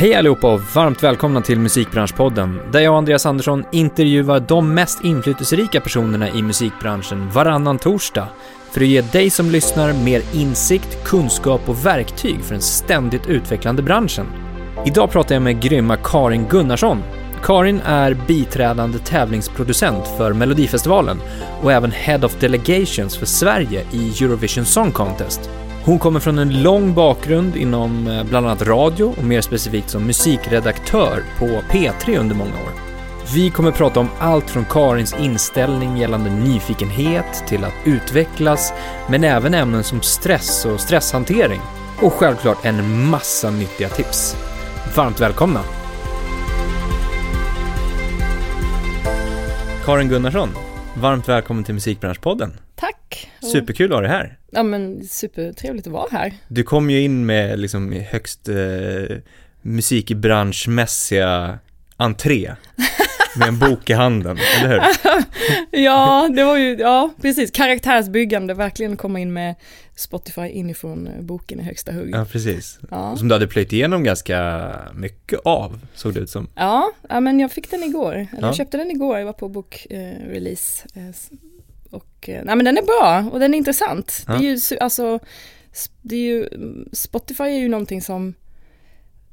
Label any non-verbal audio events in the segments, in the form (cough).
Hej allihopa och varmt välkomna till Musikbranschpodden, där jag och Andreas Andersson intervjuar de mest inflytelserika personerna i musikbranschen varannan torsdag för att ge dig som lyssnar mer insikt, kunskap och verktyg för den ständigt utvecklande branschen. Idag pratar jag med grymma Karin Gunnarsson. Karin är biträdande tävlingsproducent för Melodifestivalen och även Head of Delegations för Sverige i Eurovision Song Contest. Hon kommer från en lång bakgrund inom eh, bland annat radio och mer specifikt som musikredaktör på P3 under många år. Vi kommer prata om allt från Karins inställning gällande nyfikenhet till att utvecklas, men även ämnen som stress och stresshantering. Och självklart en massa nyttiga tips. Varmt välkomna! Karin Gunnarsson, varmt välkommen till Musikbranschpodden. Tack! Superkul att ha dig här. ja men supertrevligt att vara här. Du kom ju in med liksom högst eh, musikbranschmässiga entré (laughs) med en bok i handen, eller hur? (laughs) ja, det var ju, ja precis, karaktärsbyggande, verkligen komma in med Spotify inifrån eh, boken i högsta hugg. Ja, precis. Ja. Som du hade plöjt igenom ganska mycket av, såg det ut som. Ja, ja, men jag fick den igår, eller Ja. jag köpte den igår, jag var på bokrelease. Eh, och, eh, nej men den är bra och den är intressant. Ja. Det är ju, alltså, det är ju, Spotify är ju någonting som,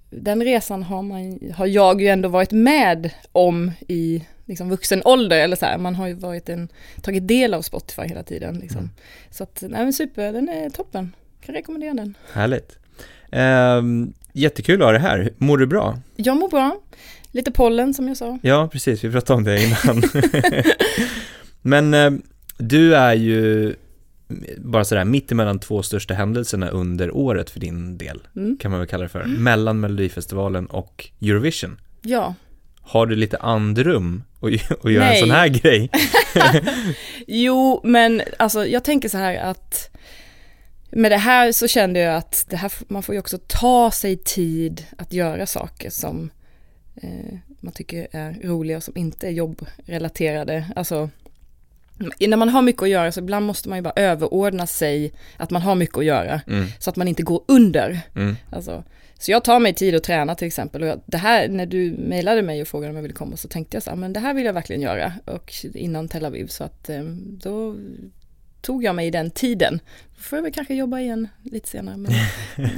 den resan har, man, har jag ju ändå varit med om i liksom vuxen ålder, eller så här, man har ju varit en, tagit del av Spotify hela tiden. Liksom. Mm. Så att, nej men super, den är toppen. Kan rekommendera den. Härligt. Ehm, jättekul att ha dig här. Mår du bra? Jag mår bra, lite pollen som jag sa. Ja, precis. Vi pratade om det innan. (laughs) Men eh, du är ju bara sådär mitt emellan två största händelserna under året för din del, Mm. kan man väl kalla det för. Mellan Melodifestivalen och Eurovision. Ja, Har du lite andrum att, att göra en Nej. sån här grej? (laughs) Jo, men alltså jag tänker så här att med det här så kände jag att det här, man får ju också ta sig tid att göra saker som eh, man tycker är roliga och som inte är jobbrelaterade. Alltså, när man har mycket att göra så ibland måste man ju bara överordna sig att man har mycket att göra Mm, så att man inte går under. mm, Alltså, så jag tar mig tid att träna till exempel. Och jag, det här, när du mejlade mig och frågade om jag ville komma så tänkte jag så här, men det här vill jag verkligen göra. Och innan Tel Aviv så att eh, då tog jag mig den tiden. Då får jag väl kanske jobba igen lite senare. Men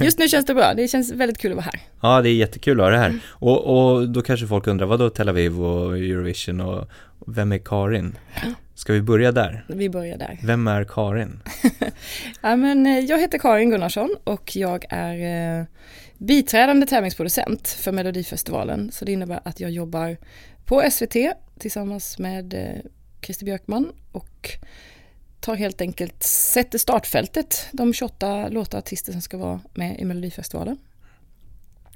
(laughs) just nu känns det bra. Det känns väldigt kul att vara här. Ja, det är jättekul att ha det Mm. här. Och, och då kanske folk undrar, vad då Tel Aviv och Eurovision och och vem är Karin? Ska vi börja där? Vi börjar där. Vem är Karin? (laughs) Ja, men, eh, jag heter Karin Gunnarsson och jag är eh, biträdande tävlingsproducent för Melodifestivalen. Så det innebär att jag jobbar på SVT tillsammans med eh, Christer Björkman och tar helt enkelt, sätter startfältet, de 28 låtar och artister som ska vara med i Melodifestivalen.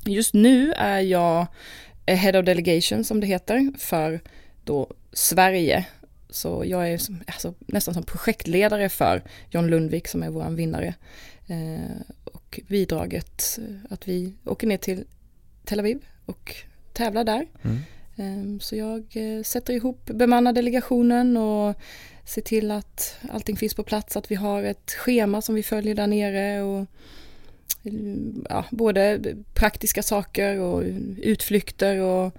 Just nu är jag eh, Head of Delegation som det heter för då Sverige. Så jag är som, alltså, nästan som projektledare för John Lundvik som är vår vinnare. Eh, och bidraget eh, att vi åker ner till Tel Aviv och tävlar där. Mm. Eh, så jag eh, sätter ihop, bemannar delegationen och ser till att allting finns på plats, att vi har ett schema som vi följer där nere och eh, ja, både praktiska saker och utflykter och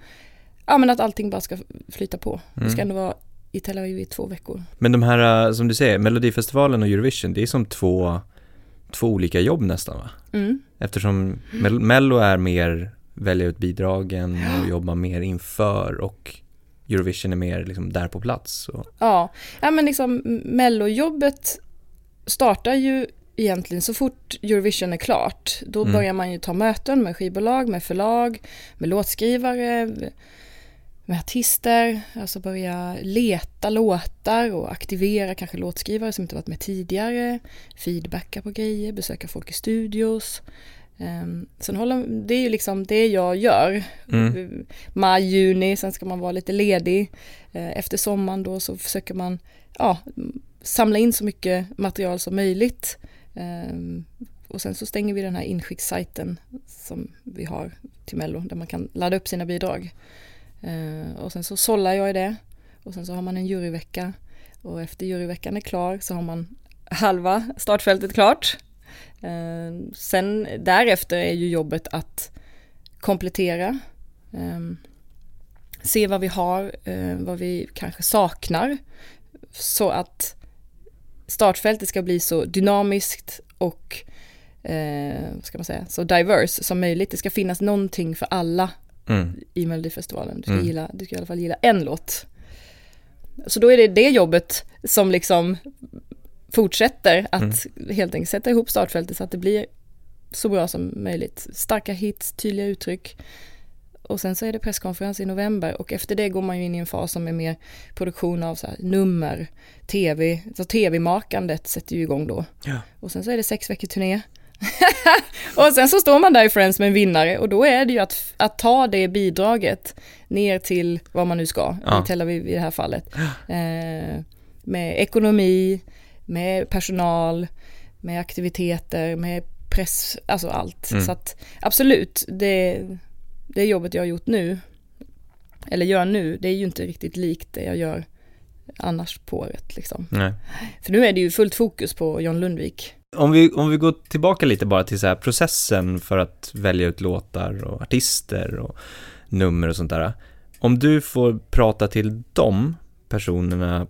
ja, men att allting bara ska flyta på. Vi ska Mm. ändå vara i Tel Aviv i två veckor. Men de här, eh, som du säger, Melodifestivalen och Eurovision, det är som två, två olika jobb nästan va? Mm. Eftersom Mel- Mello är mer välja ut bidragen och jobba mer inför och Eurovision är mer liksom där på plats. Och, Ja, ja men liksom mellojobbet startar ju egentligen så fort Eurovision är klart. Då Mm. börjar man ju ta möten med skivbolag, med förlag, med låtskrivare, med artister, alltså börja leta låtar och aktivera kanske låtskrivare som inte varit med tidigare, feedbacka på grejer, besöka folk i studios. Um, sen håller, det är ju liksom det jag gör. mm, Maj, juni, sen ska man vara lite ledig. Eh, Efter sommaren då så försöker man ja, samla in så mycket material som möjligt. Ehm, Och sen så stänger vi den här inskickssajten som vi har till Mello där man kan ladda upp sina bidrag. Eh, Och sen så sållar jag i det. Och sen så har man en juryvecka. Och efter juryveckan är klar så har man (laughs) halva startfältet klart. Eh, Sen därefter är ju jobbet att komplettera. Eh, se vad vi har, eh, vad vi kanske saknar. Så att startfältet ska bli så dynamiskt och eh, ska man säga, så diverse som möjligt. Det ska finnas någonting för alla mm. i Melodifestivalen. Du ska, mm. gilla, du ska i alla fall gilla en låt. Så då är det det jobbet som liksom fortsätter att mm. helt enkelt sätta ihop startfältet så att det blir så bra som möjligt. Starka hits, tydliga uttryck. Och sen så är det presskonferens i november och efter det går man ju in i en fas som är mer produktion av så nummer, tv, så tv-makandet sätter ju igång då. Ja. Och sen så är det sex veckor turné. (laughs) och sen så står man där i Friends med en vinnare och då är det ju att, att ta det bidraget ner till vad man nu ska, ja. i Tel Aviv i det här fallet. Eh, med ekonomi, med personal, med aktiviteter, med press, alltså allt. Mm. Så att absolut, det, det jobbet jag har gjort nu, eller gör nu, det är ju inte riktigt likt det jag gör annars på året liksom. Nej. För nu är det ju fullt fokus på John Lundvik. Om vi, om vi går tillbaka lite bara till så här processen för att välja ut låtar och artister och nummer och sånt där. Om du får prata till de personerna,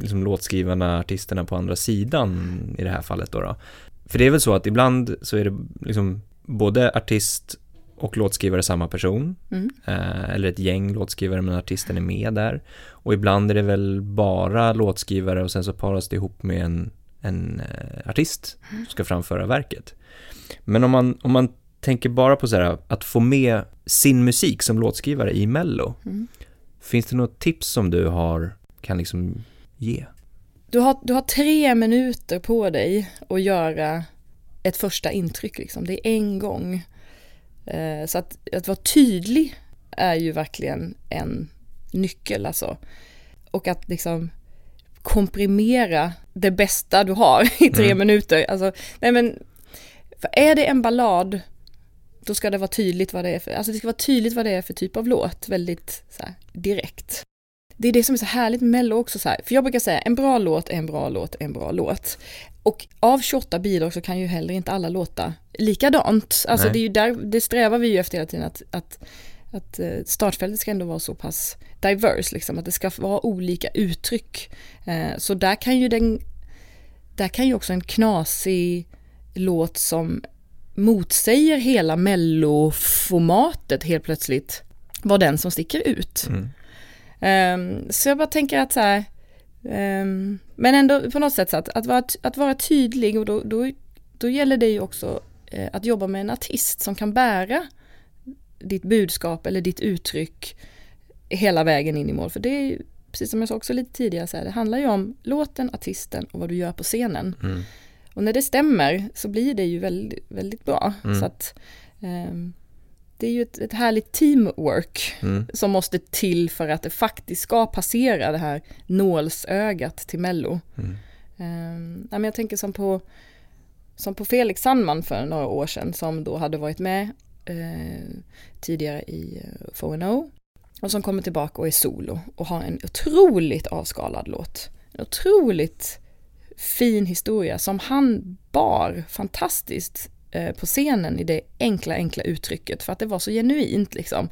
liksom låtskrivarna, artisterna på andra sidan i det här fallet då, då. För det är väl så att ibland så är det liksom både artist och låtskrivare samma person. Mm. Eh, eller ett gäng låtskrivare men artisten är med där. Och ibland är det väl bara låtskrivare och sen så paras det ihop med en, en eh, artist som ska framföra verket. Men om man, om man tänker bara på så här, att få med sin musik som låtskrivare i Mello. Mm. Finns det något tips som du har, kan liksom ge? Du har, du har tre minuter på dig att göra ett första intryck liksom. Det är en gång. Eh, så att, att vara tydlig är ju verkligen en nyckel alltså. Och att liksom komprimera det bästa du har (laughs) i tre mm. minuter. Alltså, nej men, för är det en ballad då ska det vara tydligt vad det är för, alltså det ska vara tydligt vad det är för typ av låt, väldigt så här, direkt. Det är det som är så härligt med Mello också så här, för jag brukar säga en bra låt är en bra låt är en bra låt. Och av 28 bidrag så kan ju heller inte alla låta likadant. Alltså Nej. det är ju där, det strävar vi ju efter hela tiden att, att, att eh, startfältet ska ändå vara så pass diverse, liksom, att det ska vara olika uttryck. Eh, så där kan ju den, där kan ju också en knasig låt som motsäger hela melloformatet helt plötsligt vara den som sticker ut. Mm. Um, så jag bara tänker att så här, um, men ändå på något sätt så att, att, vara, att vara tydlig och då, då, då gäller det ju också uh, att jobba med en artist som kan bära ditt budskap eller ditt uttryck hela vägen in i mål. För det är ju, precis som jag sa också lite tidigare, så här, det handlar ju om låten, artisten och vad du gör på scenen. Mm. Och när det stämmer så blir det ju väldigt, väldigt bra. Mm. Så att um, det är ju ett, ett härligt teamwork mm. som måste till för att det faktiskt ska passera det här nålsögat till Mello. Mm. Um, men jag tänker som på, som på Felix Sandman för några år sedan som då hade varit med Eh, tidigare i eh, 4NO och som kommer tillbaka och är solo och har en otroligt avskalad låt. En otroligt fin historia som han bar fantastiskt Eh, på scenen i det enkla, enkla uttrycket för att det var så genuint liksom.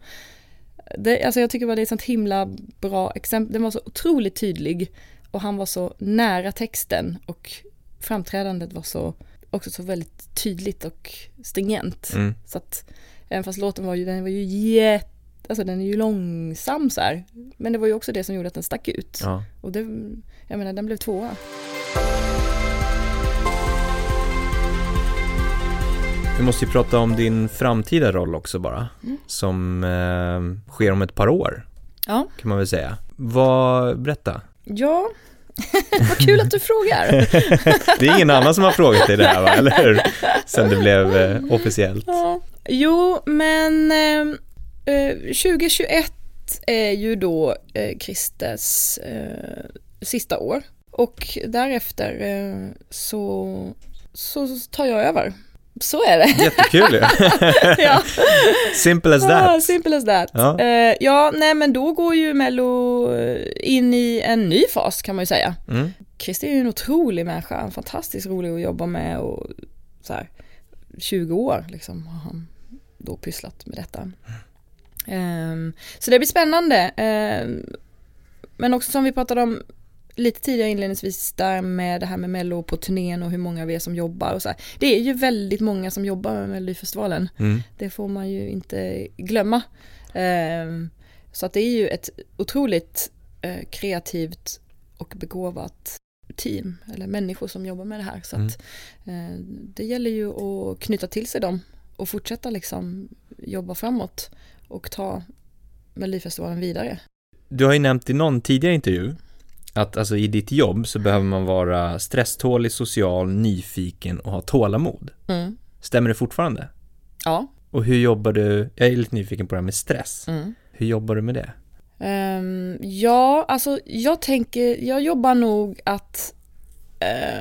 Det, alltså jag tycker bara det är ett sånt himla bra exempel, den var så otroligt tydlig och han var så nära texten och framträdandet var så också så väldigt tydligt och stringent. Mm. Så att även fast låten var ju, den var ju jätte Alltså den är ju långsam så här. Men det var ju också det som gjorde att den stack ut. Ja. Och det, jag menar den blev tvåa. Vi måste ju prata om din framtida roll också bara, mm. som eh, sker om ett par år, ja. kan man väl säga. Vad, berätta. Ja, (laughs) vad kul att du frågar. (laughs) det är ingen annan som har frågat dig det här, va? eller hur? Sen det blev eh, officiellt. Ja. Jo, men eh, 2021 eh, är ju då eh, Christers eh, sista år och därefter eh, så, så tar jag över så är det. Jättekul (laughs) ja. Simple as that. Ah, simple as that. Ja. Uh, ja, nej men då går ju Mello eh, in i en ny fas kan man ju säga. Mm. Christer är ju en otrolig människa, en fantastiskt rolig att jobba med och så här, 20 år liksom har han då pysslat med detta. Um, så det blir spännande. Um, men också som vi pratade om lite tidigare inledningsvis där med det här med Mello på turnén och hur många vi är som jobbar och så här. Det är ju väldigt många som jobbar med Melodifestivalen. Mm. Det får man ju inte glömma. Um, så att det är ju ett otroligt uh, kreativt och begåvat team eller människor som jobbar med det här. Så mm. att uh, det gäller ju att knyta till sig dem och fortsätta liksom jobba framåt och ta Melodifestivalen vidare. Du har ju nämnt i någon tidigare intervju att alltså i ditt jobb så behöver man vara stresstålig, social, nyfiken och ha tålamod. Mm. Stämmer det fortfarande? Ja. Och hur jobbar du, jag är lite nyfiken på det här med stress. Mm. Hur jobbar du med det? Um, ja, alltså jag tänker, jag jobbar nog att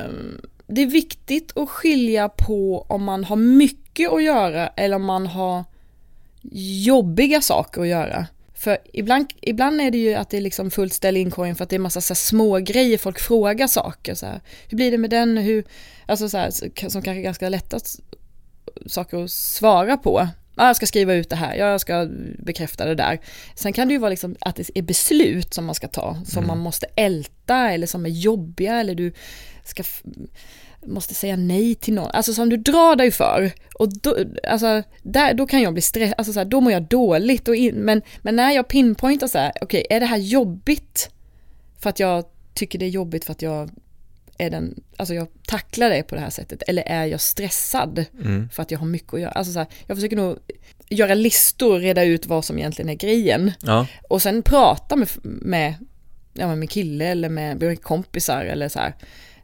um, det är viktigt att skilja på om man har mycket att göra eller om man har jobbiga saker att göra. För ibland, ibland är det ju att det är liksom fullt ställ inkorgen för att det är massa så små grejer folk frågar saker. Så här, hur blir det med den? Hur, alltså så här, som kanske är ganska lätta saker att svara på. Ja, jag ska skriva ut det här, ja, jag ska bekräfta det där. Sen kan det ju vara liksom att det är beslut som man ska ta, som mm. man måste älta eller som är jobbiga eller du ska måste säga nej till någon, alltså som du drar dig för. Och då, alltså, där, då kan jag bli stressad, alltså så här, då mår jag dåligt. Och in, men, men när jag pinpointar så här, okej, okay, är det här jobbigt för att jag tycker det är jobbigt för att jag är den, alltså jag tacklar det på det här sättet, eller är jag stressad mm. för att jag har mycket att göra? Alltså så här, jag försöker nog göra listor, reda ut vad som egentligen är grejen. Ja. Och sen prata med, med, ja, med min kille eller med, med kompisar eller så här.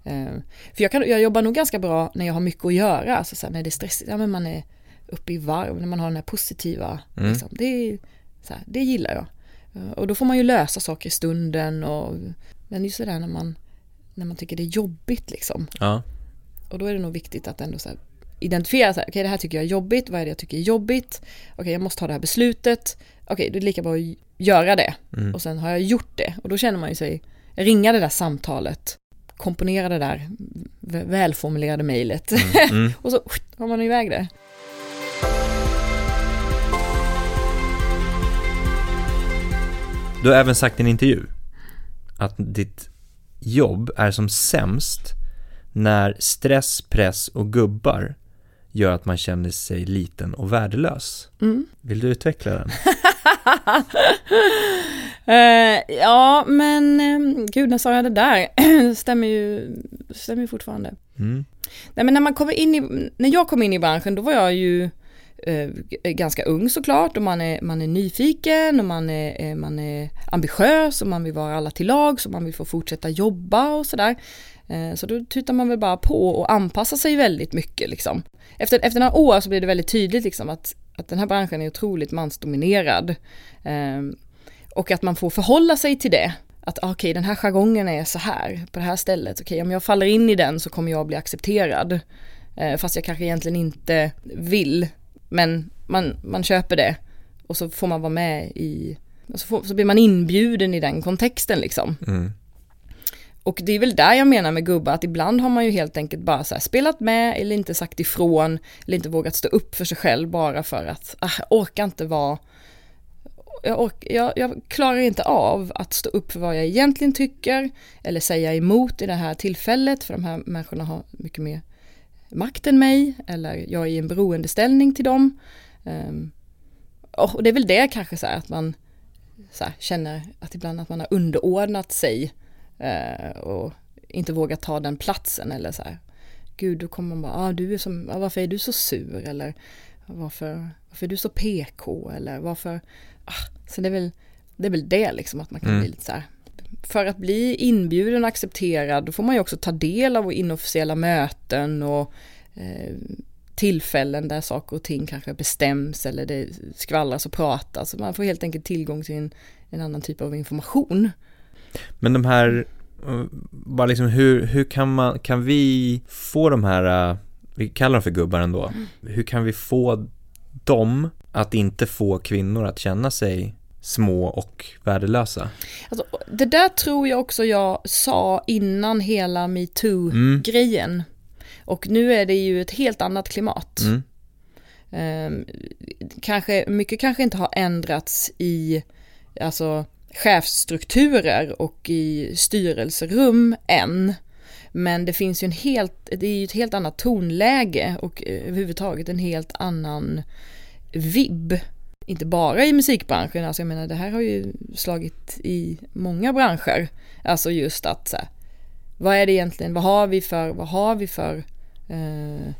Eh, för jag, kan, jag jobbar nog ganska bra när jag har mycket att göra, alltså så här, när det är stressigt, ja men man är uppe i varv, när man har den här positiva, mm. liksom, det, så här, det gillar jag. Eh, och då får man ju lösa saker i stunden och, men just det där när man, när man tycker det är jobbigt liksom. Ja. Och då är det nog viktigt att ändå så här, identifiera så här, okej okay, det här tycker jag är jobbigt, vad är det jag tycker är jobbigt? Okej okay, jag måste ta det här beslutet, okej okay, det är lika bra att göra det. Mm. Och sen har jag gjort det och då känner man ju sig, ringa det där samtalet komponera det där välformulerade mejlet. Mm, mm. (laughs) och så har man iväg det. Du har även sagt i en intervju att ditt jobb är som sämst när stress, press och gubbar gör att man känner sig liten och värdelös. Mm. Vill du utveckla den? (laughs) uh, ja, men um, gud, när sa jag det där? (clears throat) stämmer ju stämmer ju fortfarande. Mm. Nej, men när, man kommer in i, när jag kom in i branschen, då var jag ju uh, ganska ung såklart och man är, man är nyfiken och man är, man är ambitiös och man vill vara alla till lag så man vill få fortsätta jobba och sådär. Så då tutar man väl bara på och anpassar sig väldigt mycket liksom. Efter, efter några år så blir det väldigt tydligt liksom att att den här branschen är otroligt mansdominerad. Eh, och att man får förhålla sig till det. Att ah, okej, okay, den här jargongen är så här på det här stället. Okej, okay, om jag faller in i den så kommer jag bli accepterad. Eh, fast jag kanske egentligen inte vill. Men man, man köper det. Och så får man vara med i, så, får, så blir man inbjuden i den kontexten liksom. Mm. Och det är väl där jag menar med gubbar, att ibland har man ju helt enkelt bara så spelat med eller inte sagt ifrån eller inte vågat stå upp för sig själv bara för att, ah, orkar inte vara jag, jag, jag, klarar inte av att stå upp för vad jag egentligen tycker eller säga emot i det här tillfället för de här människorna har mycket mer makt än mig eller jag är i en beroendeställning till dem. Um, och det är väl det kanske så här att man så här, känner att ibland att man har underordnat sig eh, och inte vågar ta den platsen eller så här. Gud, då kommer man bara, ah, du är som, ah, varför är du så sur eller varför, varför är du så PK eller varför, ah, så det är väl det, är väl det liksom att man kan mm. bli lite så här. För att bli inbjuden och accepterad då får man ju också ta del av inofficiella möten och eh, tillfällen där saker och ting kanske bestäms eller det skvallras och pratas. Man får helt enkelt tillgång till en, en annan typ av information. Men de här, eh, bara liksom hur, hur kan man, kan vi få de här, eh, vi kallar dem för gubbar ändå, hur kan vi få dem att inte få kvinnor att känna sig små och värdelösa. Alltså, det där tror jag också jag sa innan hela metoo-grejen. Mm. Och nu är det ju ett helt annat klimat. Mm. Eh, kanske, mycket kanske inte har ändrats i alltså, chefsstrukturer och i styrelserum än. Men det finns ju en helt, det är ju ett helt annat tonläge och eh, överhuvudtaget en helt annan vibb. Inte bara i musikbranschen, alltså jag menar det här har ju slagit i många branscher. Alltså just att så här, vad är det egentligen, vad har vi för, vad har vi för eh,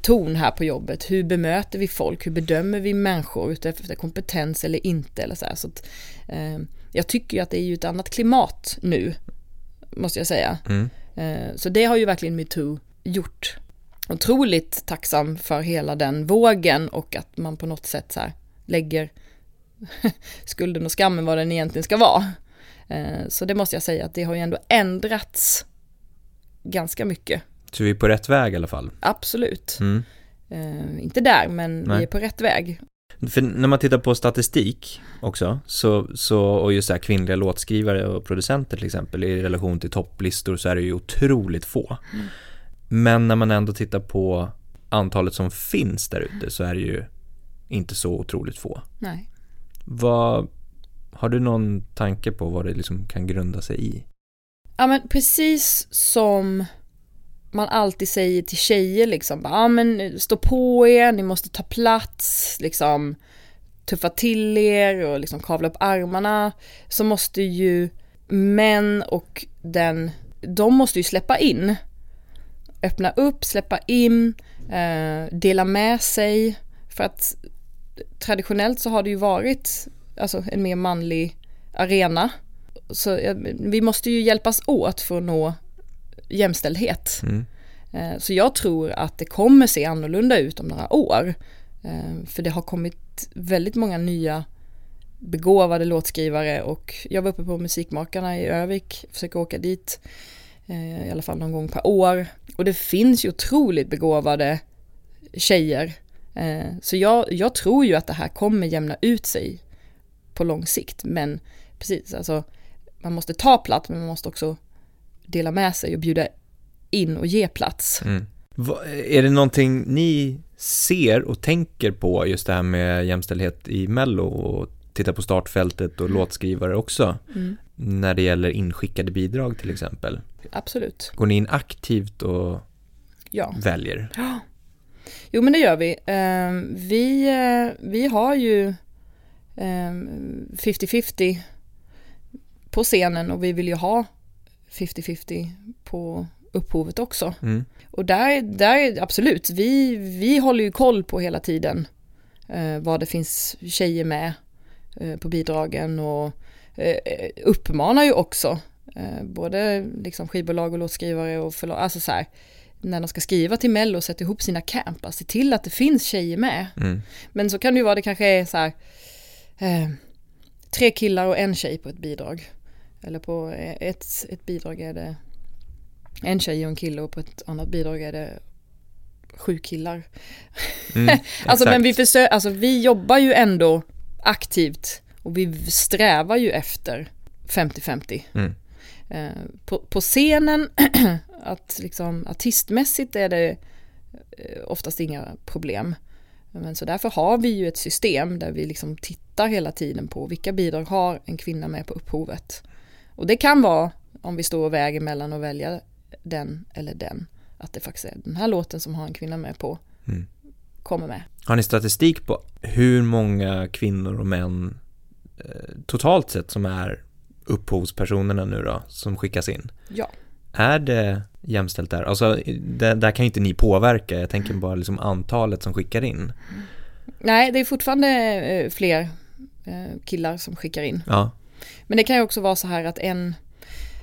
ton här på jobbet? Hur bemöter vi folk? Hur bedömer vi människor utifrån kompetens eller inte? Eller så här. så att, eh, jag tycker ju att det är ju ett annat klimat nu, måste jag säga. Mm. Eh, så det har ju verkligen metoo gjort. Otroligt tacksam för hela den vågen och att man på något sätt så lägger (laughs) skulden och skammen vad den egentligen ska vara. Eh, så det måste jag säga att det har ju ändå ändrats ganska mycket. Så vi är på rätt väg i alla fall? Absolut. Mm. Uh, inte där, men Nej. vi är på rätt väg. För när man tittar på statistik också, så, så, och just så här kvinnliga låtskrivare och producenter till exempel i relation till topplistor så är det ju otroligt få. Mm. Men när man ändå tittar på antalet som finns där ute så är det ju inte så otroligt få. Nej. Vad, har du någon tanke på vad det liksom kan grunda sig i? Ja men precis som man alltid säger till tjejer liksom, ja men stå på er, ni måste ta plats, liksom tuffa till er och liksom kavla upp armarna, så måste ju män och den, de måste ju släppa in. Öppna upp, släppa in, eh, dela med sig. För att traditionellt så har det ju varit alltså, en mer manlig arena. Så vi måste ju hjälpas åt för att nå jämställdhet. Mm. Eh, så jag tror att det kommer se annorlunda ut om några år. Eh, för det har kommit väldigt många nya begåvade låtskrivare och jag var uppe på Musikmakarna i Övik, försöker åka dit eh, i alla fall någon gång per år. Och det finns ju otroligt begåvade tjejer. Så jag, jag tror ju att det här kommer jämna ut sig på lång sikt. Men precis, alltså man måste ta plats men man måste också dela med sig och bjuda in och ge plats. Mm. Är det någonting ni ser och tänker på just det här med jämställdhet i Mello och titta på startfältet och låtskrivare också? Mm. När det gäller inskickade bidrag till exempel. Absolut. Går ni in aktivt och ja. väljer? Ja. Jo men det gör vi. Ehm, vi, eh, vi har ju 50-50 ehm, på scenen och vi vill ju ha 50-50 på upphovet också. Mm. Och där, där absolut, vi, vi håller ju koll på hela tiden eh, vad det finns tjejer med eh, på bidragen och eh, uppmanar ju också eh, både liksom skivbolag och låtskrivare och förlag, alltså så här, när de ska skriva till Mello och sätta ihop sina camp, alltså se till att det finns tjejer med. Mm. Men så kan det ju vara, det kanske är så här, eh, tre killar och en tjej på ett bidrag. Eller på ett, ett bidrag är det en tjej och en kille och på ett annat bidrag är det sju killar. Mm, (laughs) alltså men vi försöker, alltså vi jobbar ju ändå aktivt och vi strävar ju efter 50-50. Mm. Eh, på, på, scenen, (clears throat) att liksom artistmässigt är det eh, oftast inga problem. Men så därför har vi ju ett system där vi liksom tittar hela tiden på vilka bidrag har en kvinna med på upphovet. Och det kan vara om vi står och väger mellan att välja den eller den. Att det faktiskt är den här låten som har en kvinna med på mm. kommer med. Har ni statistik på hur många kvinnor och män eh, totalt sett som är upphovspersonerna nu då, som skickas in? Ja. Är det jämställt där? Alltså, det, där kan ju inte ni påverka, jag tänker bara liksom antalet som skickar in. Nej, det är fortfarande eh, fler eh, killar som skickar in. Ja. Men det kan ju också vara så här att en,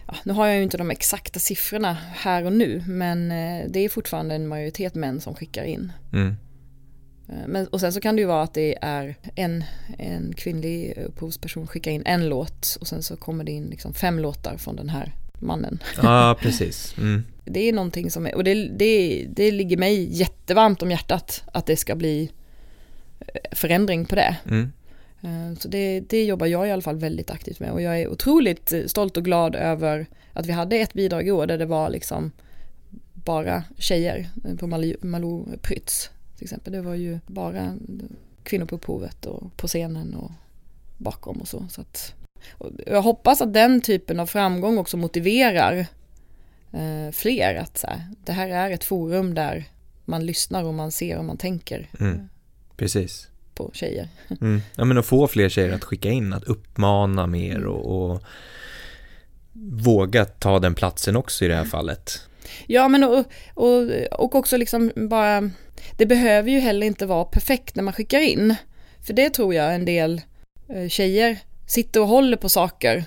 ja, nu har jag ju inte de exakta siffrorna här och nu, men eh, det är fortfarande en majoritet män som skickar in. Mm. Eh, men, och sen så kan det ju vara att det är en, en kvinnlig upphovsperson skickar in en låt och sen så kommer det in liksom fem låtar från den här mannen. Ja, (laughs) precis. Mm. Det är någonting som är, och det, det, det ligger mig jättevarmt om hjärtat att det ska bli eh, förändring på det. Mm. Eh, så det, det jobbar jag i alla fall väldigt aktivt med och jag är otroligt eh, stolt och glad över att vi hade ett bidrag i år där det var liksom bara tjejer eh, på Malou, Malou Prytz till exempel. Det var ju bara kvinnor på upphovet och på scenen och bakom och så. så att, och jag hoppas att den typen av framgång också motiverar eh, fler att så här, det här är ett forum där man lyssnar och man ser och man tänker. Mm. Precis. På tjejer. Mm. Ja men att få fler tjejer att skicka in, att uppmana mer och, och våga ta den platsen också i det här fallet. Ja men och, och, och också liksom bara, det behöver ju heller inte vara perfekt när man skickar in. För det tror jag en del eh, tjejer sitter och håller på saker.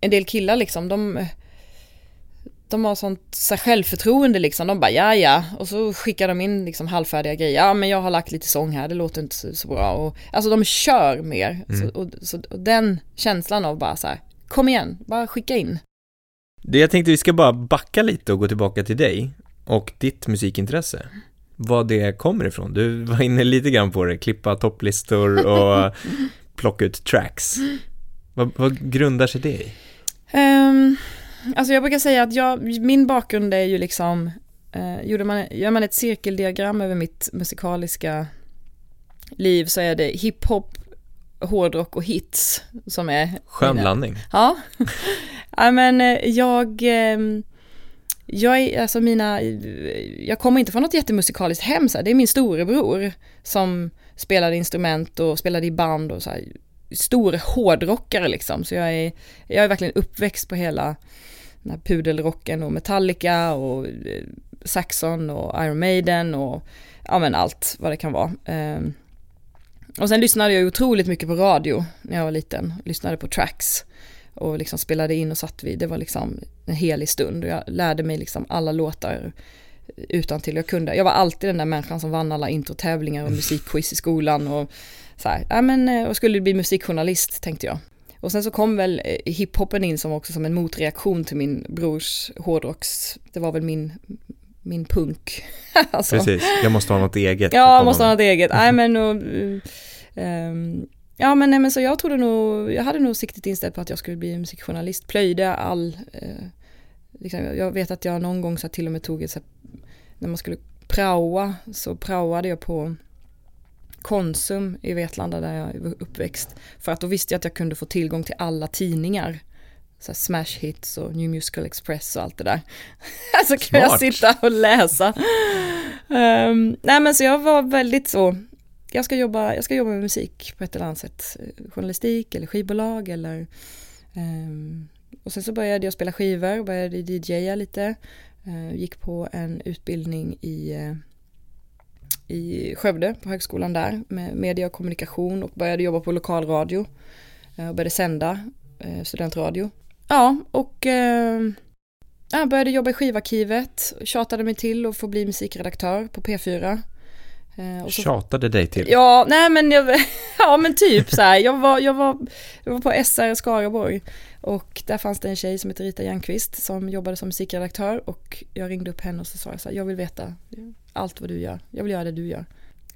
En del killar liksom, de, de har sånt så självförtroende liksom. De bara ja ja och så skickar de in liksom halvfärdiga grejer. Ja men jag har lagt lite sång här, det låter inte så, så bra. Och, alltså de kör mer. Mm. Så, och, så, och den känslan av bara så här, kom igen, bara skicka in. Det jag tänkte vi ska bara backa lite och gå tillbaka till dig och ditt musikintresse. Vad det kommer ifrån. Du var inne lite grann på det, klippa topplistor och (laughs) plocka ut tracks. Vad, vad grundar sig det i? Um, alltså jag brukar säga att jag, min bakgrund är ju liksom, uh, gjorde man, gör man ett cirkeldiagram över mitt musikaliska liv så är det hiphop, hårdrock och hits som är... Skön blandning. Ja. ja men eh, jag... Ehm, jag är, alltså mina, jag kommer inte från något jättemusikaliskt hem så här. det är min storebror som spelade instrument och spelade i band och så här, stor hårdrockare liksom. Så jag är, jag är verkligen uppväxt på hela den här pudelrocken och Metallica och eh, Saxon och Iron Maiden och ja men allt vad det kan vara. Ehm, och sen lyssnade jag otroligt mycket på radio när jag var liten. Lyssnade på tracks och liksom spelade in och satt vid. Det var liksom en helig stund och jag lärde mig liksom alla låtar utan till jag kunde. Jag var alltid den där människan som vann alla introtävlingar och musikquiz i skolan och så här, ja men eh, och skulle bli musikjournalist tänkte jag. Och sen så kom väl eh, hiphopen in som också som en motreaktion till min brors hårdrocks, det var väl min min punk. (laughs) alltså. Precis, jag måste ha något eget. Ja, jag måste ha något eget. Nej men och, um, Ja men, nej, men så jag trodde nog, jag hade nog siktet inställt på att jag skulle bli musikjournalist, plöjde all, eh, liksom, jag vet att jag någon gång så till och med tog ett, så när man skulle praoa så praoade jag på Konsum i Vetlanda där jag var uppväxt. För att då visste jag att jag kunde få tillgång till alla tidningar så Smash Hits och New Musical Express och allt det där. (laughs) så kan jag sitta och läsa. Um, nej men så jag var väldigt så, jag ska, jobba, jag ska jobba med musik på ett eller annat sätt. Journalistik eller skivbolag eller um, och sen så började jag spela skivor, började DJa lite. Uh, gick på en utbildning i, uh, i Skövde på högskolan där med media och kommunikation och började jobba på lokalradio. Uh, och började sända studentradio. Ja, och eh, jag började jobba i skivarkivet, tjatade mig till att få bli musikredaktör på P4. Eh, och så, Tjatade dig till? Ja, nej men jag, (laughs) ja men typ så här. Jag var, jag var, jag var på SR Skaraborg och där fanns det en tjej som heter Rita Järnqvist som jobbade som musikredaktör och jag ringde upp henne och så sa jag så här, jag vill veta allt vad du gör, jag vill göra det du gör.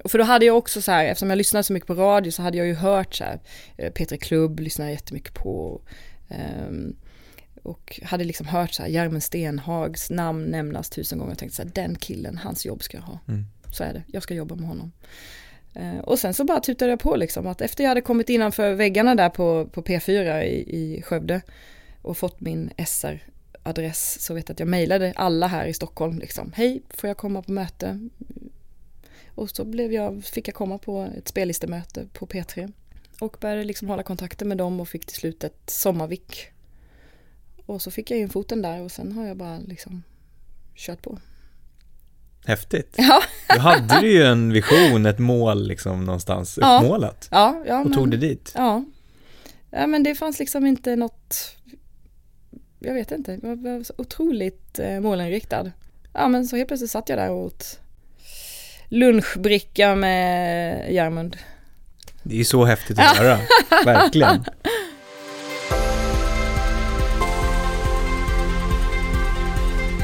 Och för då hade jag också så här, eftersom jag lyssnade så mycket på radio så hade jag ju hört så här, eh, Petri Klubb lyssnade jag jättemycket på. Um, och hade liksom hört så här Järmen Stenhags namn nämnas tusen gånger och tänkte så här, den killen, hans jobb ska jag ha. Mm. Så är det, jag ska jobba med honom. Uh, och sen så bara tutade jag på liksom att efter jag hade kommit innanför väggarna där på, på P4 i, i Skövde och fått min SR-adress så vet jag att jag mejlade alla här i Stockholm liksom. Hej, får jag komma på möte? Och så blev jag, fick jag komma på ett spellistemöte på P3 och började liksom hålla kontakter med dem och fick till slut ett sommarvik. Och så fick jag in foten där och sen har jag bara liksom kört på. Häftigt. (laughs) Ja. Du hade ju en vision, ett mål liksom någonstans uppmålat. Ja, ja, och men, tog det dit. Ja. ja, men det fanns liksom inte något, jag vet inte, jag var så otroligt eh, målinriktad. Ja, men så helt plötsligt satt jag där och åt lunchbricka med Järmund. Det är så häftigt att höra, (laughs) verkligen.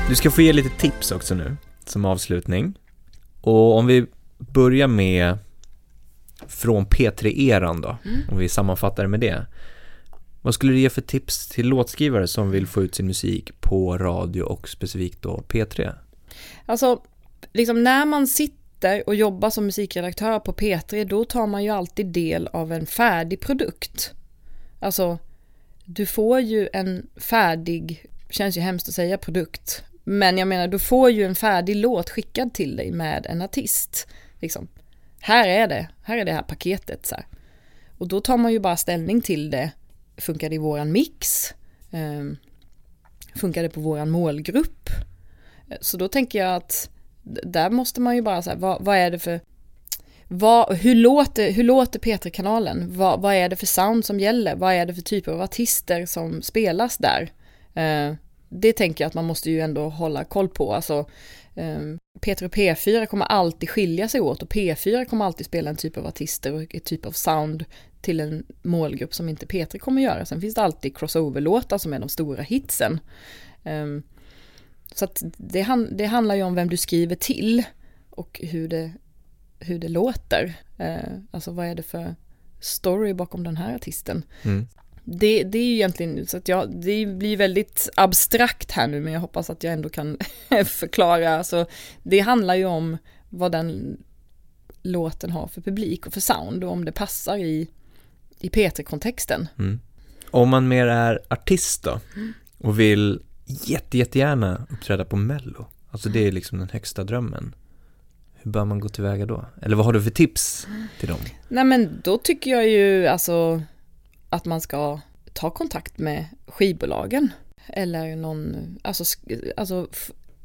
Du ska få ge lite tips också nu, som avslutning. Och om vi börjar med från P3-eran då, mm. om vi sammanfattar det med det. Vad skulle du ge för tips till låtskrivare som vill få ut sin musik på radio och specifikt då P3? Alltså, liksom när man sitter och jobbar som musikredaktör på P3 då tar man ju alltid del av en färdig produkt. Alltså, du får ju en färdig, känns ju hemskt att säga produkt, men jag menar du får ju en färdig låt skickad till dig med en artist. Liksom. Här är det, här är det här paketet. Så här. Och då tar man ju bara ställning till det. Funkar det i våran mix? Ehm, Funkar det på våran målgrupp? Så då tänker jag att där måste man ju bara säga, vad, vad, är det för vad, hur, låter, hur låter P3-kanalen? Vad, vad är det för sound som gäller? Vad är det för typer av artister som spelas där? Eh, det tänker jag att man måste ju ändå hålla koll på. Alltså, eh, P3 och P4 kommer alltid skilja sig åt och P4 kommer alltid spela en typ av artister och ett typ av sound till en målgrupp som inte P3 kommer göra. Sen finns det alltid crossover-låtar som är de stora hitsen. Um, så det, det, handlar ju om vem du skriver till och hur det, hur det låter. Uh, alltså vad är det för story bakom den här artisten. Mm. Det, det är ju egentligen, så att jag, det blir väldigt abstrakt här nu men jag hoppas att jag ändå kan (laughs) förklara. Alltså, det handlar ju om vad den låten har för publik och för sound och om det passar i, i P3-kontexten. Mm. Om man mer är artist då och vill jätte, jättegärna uppträda på Mello, alltså det är liksom den högsta drömmen. Hur bör man gå tillväga då? Eller vad har du för tips till dem? Nej men då tycker jag ju alltså att man ska ta kontakt med skivbolagen eller någon, alltså, alltså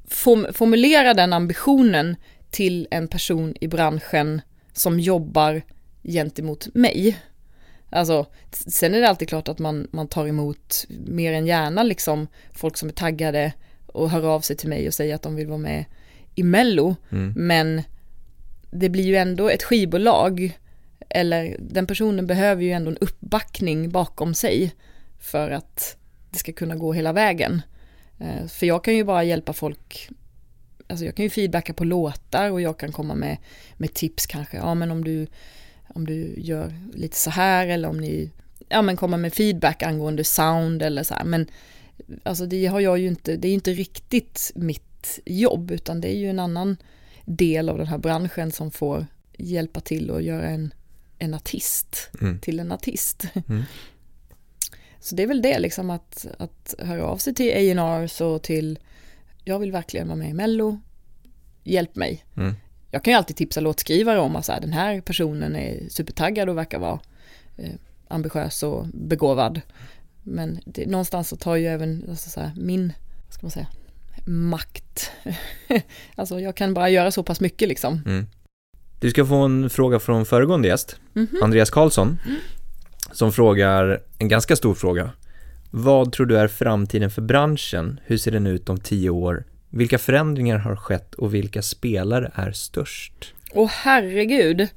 form, formulera den ambitionen till en person i branschen som jobbar gentemot mig. Alltså, sen är det alltid klart att man, man tar emot mer än gärna liksom folk som är taggade och hör av sig till mig och säger att de vill vara med i Mello. Mm. Men det blir ju ändå ett skivbolag eller den personen behöver ju ändå en uppbackning bakom sig för att det ska kunna gå hela vägen. Eh, för jag kan ju bara hjälpa folk, alltså jag kan ju feedbacka på låtar och jag kan komma med, med tips kanske, ja men om du, om du gör lite så här eller om ni, ja men komma med feedback angående sound eller så här, men alltså det har jag ju inte, det är inte riktigt mitt jobb utan det är ju en annan del av den här branschen som får hjälpa till och göra en en artist mm. till en artist. Mm. (laughs) Så det är väl det liksom att, att höra av sig till A&R och till jag vill verkligen vara med i Mello, hjälp mig. Mm. Jag kan ju alltid tipsa låtskrivare om att så här, den här personen är supertaggad och verkar vara eh, ambitiös och begåvad. Men det, någonstans så tar ju även alltså så här, min, vad ska man säga, makt. (laughs) alltså jag kan bara göra så pass mycket liksom. Mm. Du ska få en fråga från föregående gäst, mm -hmm. Andreas Karlsson, som frågar en ganska stor fråga. Vad tror du är framtiden för branschen? Hur ser den ut om tio år? Vilka förändringar har skett och vilka spelare är störst? Åh oh, herregud. (laughs)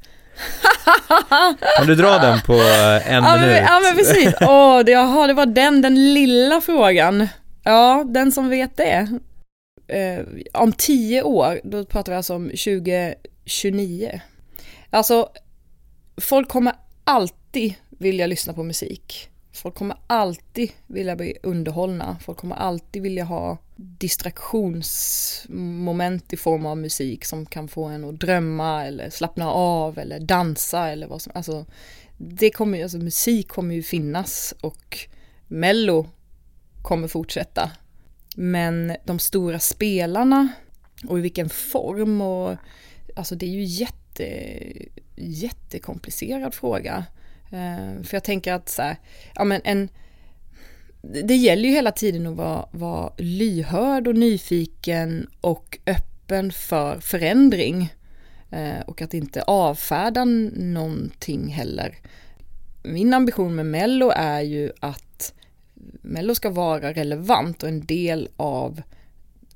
kan du dra den på en ja, minut? Men, ja men precis, (laughs) åh, oh, det, jaha, det var den, den lilla frågan. Ja, den som vet det. Eh, om tio år, då pratar vi alltså om 20, 29. Alltså, folk kommer alltid vilja lyssna på musik. Folk kommer alltid vilja bli underhållna. Folk kommer alltid vilja ha distraktionsmoment i form av musik som kan få en att drömma eller slappna av eller dansa eller vad som Alltså, det kommer, alltså musik kommer ju finnas och mello kommer fortsätta. Men de stora spelarna och i vilken form och alltså det är ju jätte, jättekomplicerad fråga. Eh, för jag tänker att så här, ja men en, det gäller ju hela tiden att vara, vara lyhörd och nyfiken och öppen för förändring. Eh, och att inte avfärda någonting heller. Min ambition med Mello är ju att Mello ska vara relevant och en del av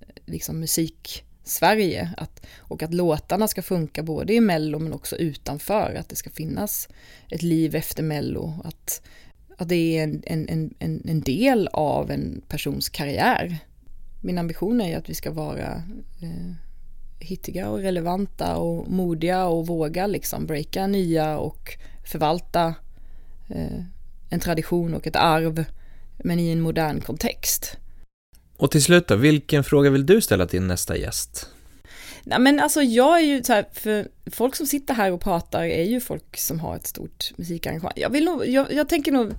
eh, liksom musik Sverige. Att, och att låtarna ska funka både i Mello men också utanför. Att det ska finnas ett liv efter Mello. Att, att det är en, en, en, en del av en persons karriär. Min ambition är ju att vi ska vara eh, hittiga och relevanta och modiga och våga liksom breaka nya och förvalta eh, en tradition och ett arv men i en modern kontext. Och till slut då, vilken fråga vill du ställa till nästa gäst? Nej men alltså jag är ju så här, för folk som sitter här och pratar är ju folk som har ett stort musikengagemang. Jag vill nog, jag, jag tänker nog,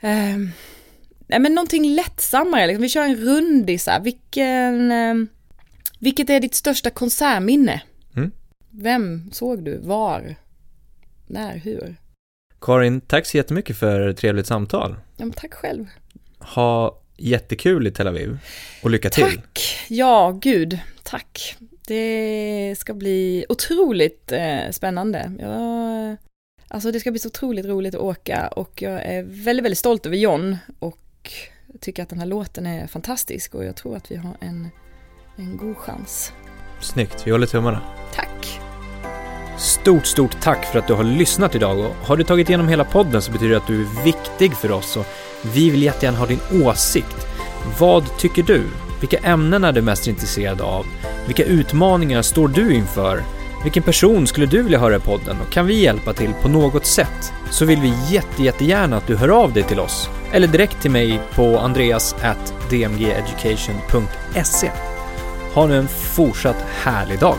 eh, nej men någonting lättsammare, liksom. vi kör en rundis här, vilken, eh, vilket är ditt största konsertminne? Mm. Vem såg du, var, när, hur? Karin, tack så jättemycket för ett trevligt samtal. Ja tack själv. Ha jättekul i Tel Aviv och lycka till. Tack! Ja, gud, tack. Det ska bli otroligt eh, spännande. Jag, alltså det ska bli så otroligt roligt att åka och jag är väldigt, väldigt stolt över John och tycker att den här låten är fantastisk och jag tror att vi har en, en god chans. Snyggt, vi håller tummarna. Tack! Stort, stort tack för att du har lyssnat idag och har du tagit igenom hela podden så betyder det att du är viktig för oss och vi vill jättegärna ha din åsikt. Vad tycker du? Vilka ämnen är du mest intresserad av? Vilka utmaningar står du inför? Vilken person skulle du vilja höra i podden och kan vi hjälpa till på något sätt? Så vill vi jätte, jättegärna att du hör av dig till oss eller direkt till mig på andreas@dmgeducation.se. Ha nu en fortsatt härlig dag!